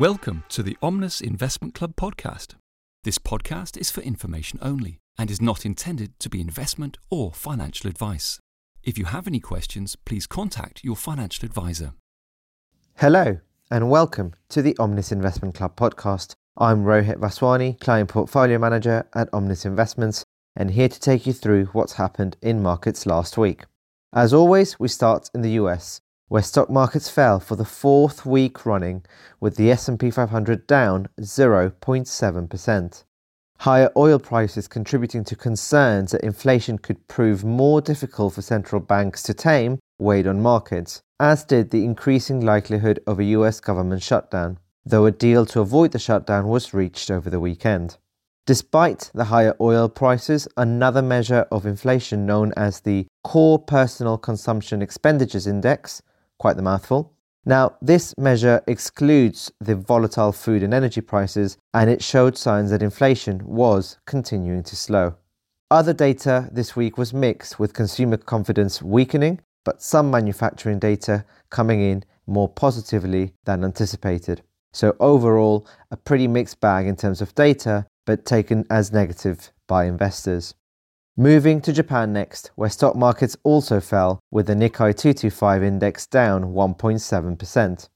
Welcome to the Omnis Investment Club podcast. This podcast is for information only and is not intended to be investment or financial advice. If you have any questions, please contact your financial advisor. Hello, and welcome to the Omnis Investment Club podcast. I'm Rohit Vaswani, Client Portfolio Manager at Omnis Investments, and here to take you through what's happened in markets last week. As always, we start in the US, where stock markets fell for the fourth week running with the S&P 500 down 0.7%. Higher oil prices contributing to concerns that inflation could prove more difficult for central banks to tame weighed on markets, as did the increasing likelihood of a US government shutdown, though a deal to avoid the shutdown was reached over the weekend. Despite the higher oil prices, another measure of inflation known as the Core Personal Consumption Expenditures Index quite the mouthful. Now, this measure excludes the volatile food and energy prices, and it showed signs that inflation was continuing to slow. Other data this week was mixed, with consumer confidence weakening, but some manufacturing data coming in more positively than anticipated. So, overall, a pretty mixed bag in terms of data, but taken as negative by investors. Moving to Japan next, where stock markets also fell, with the Nikkei 225 index down 1.7%.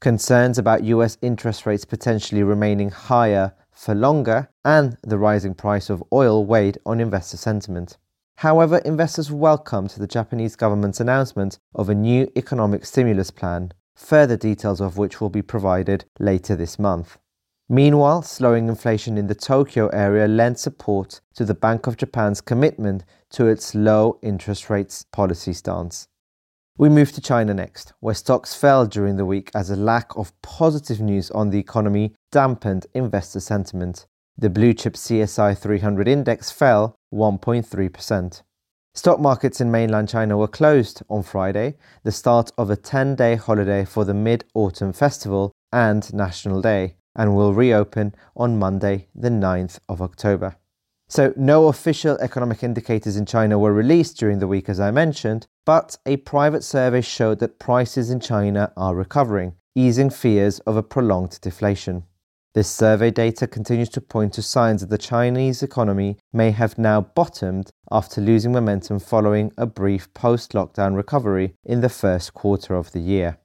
Concerns about US interest rates potentially remaining higher for longer and the rising price of oil weighed on investor sentiment. However, investors welcomed the Japanese government's announcement of a new economic stimulus plan, further details of which will be provided later this month. Meanwhile, slowing inflation in the Tokyo area lent support to the Bank of Japan's commitment to its low interest rates policy stance. We move to China next, where stocks fell during the week as a lack of positive news on the economy dampened investor sentiment. The blue chip CSI 300 index fell 1.3%. Stock markets in mainland China were closed on Friday, the start of a 10 day holiday for the Mid Autumn Festival and National Day, and will reopen on Monday, the 9th of October. So, no official economic indicators in China were released during the week, as I mentioned, but a private survey showed that prices in China are recovering, easing fears of a prolonged deflation. This survey data continues to point to signs that the Chinese economy may have now bottomed after losing momentum following a brief post lockdown recovery in the first quarter of the year.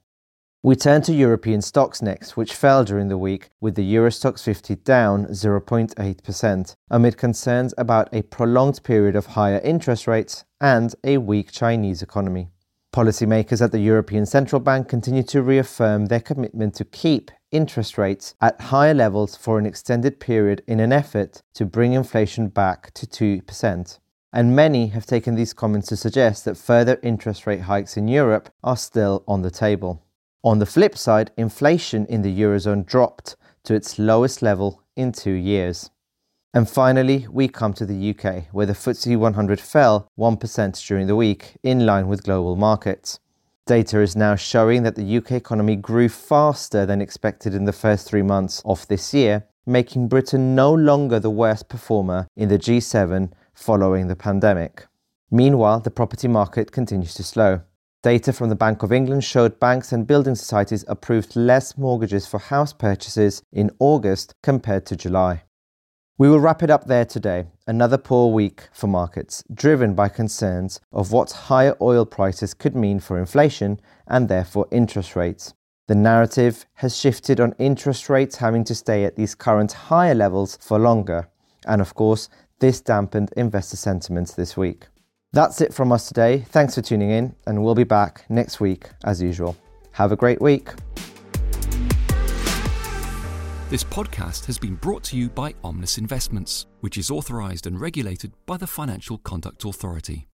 We turn to European stocks next, which fell during the week, with the Euro Stoxx 50 down 0.8%, amid concerns about a prolonged period of higher interest rates and a weak Chinese economy. Policymakers at the European Central Bank continue to reaffirm their commitment to keep interest rates at higher levels for an extended period in an effort to bring inflation back to 2%. And many have taken these comments to suggest that further interest rate hikes in Europe are still on the table. On the flip side, inflation in the Eurozone dropped to its lowest level in two years. And finally, we come to the UK, where the FTSE 100 fell 1% during the week, in line with global markets. Data is now showing that the UK economy grew faster than expected in the first three months of this year, making Britain no longer the worst performer in the G7 following the pandemic. Meanwhile, the property market continues to slow. Data from the Bank of England showed banks and building societies approved less mortgages for house purchases in August compared to July. We will wrap it up there today. Another poor week for markets, driven by concerns of what higher oil prices could mean for inflation and therefore interest rates. The narrative has shifted on interest rates having to stay at these current higher levels for longer. And of course, this dampened investor sentiments this week. That's it from us today. Thanks for tuning in, and we'll be back next week as usual. Have a great week. This podcast has been brought to you by Omnis Investments, which is authorized and regulated by the Financial Conduct Authority.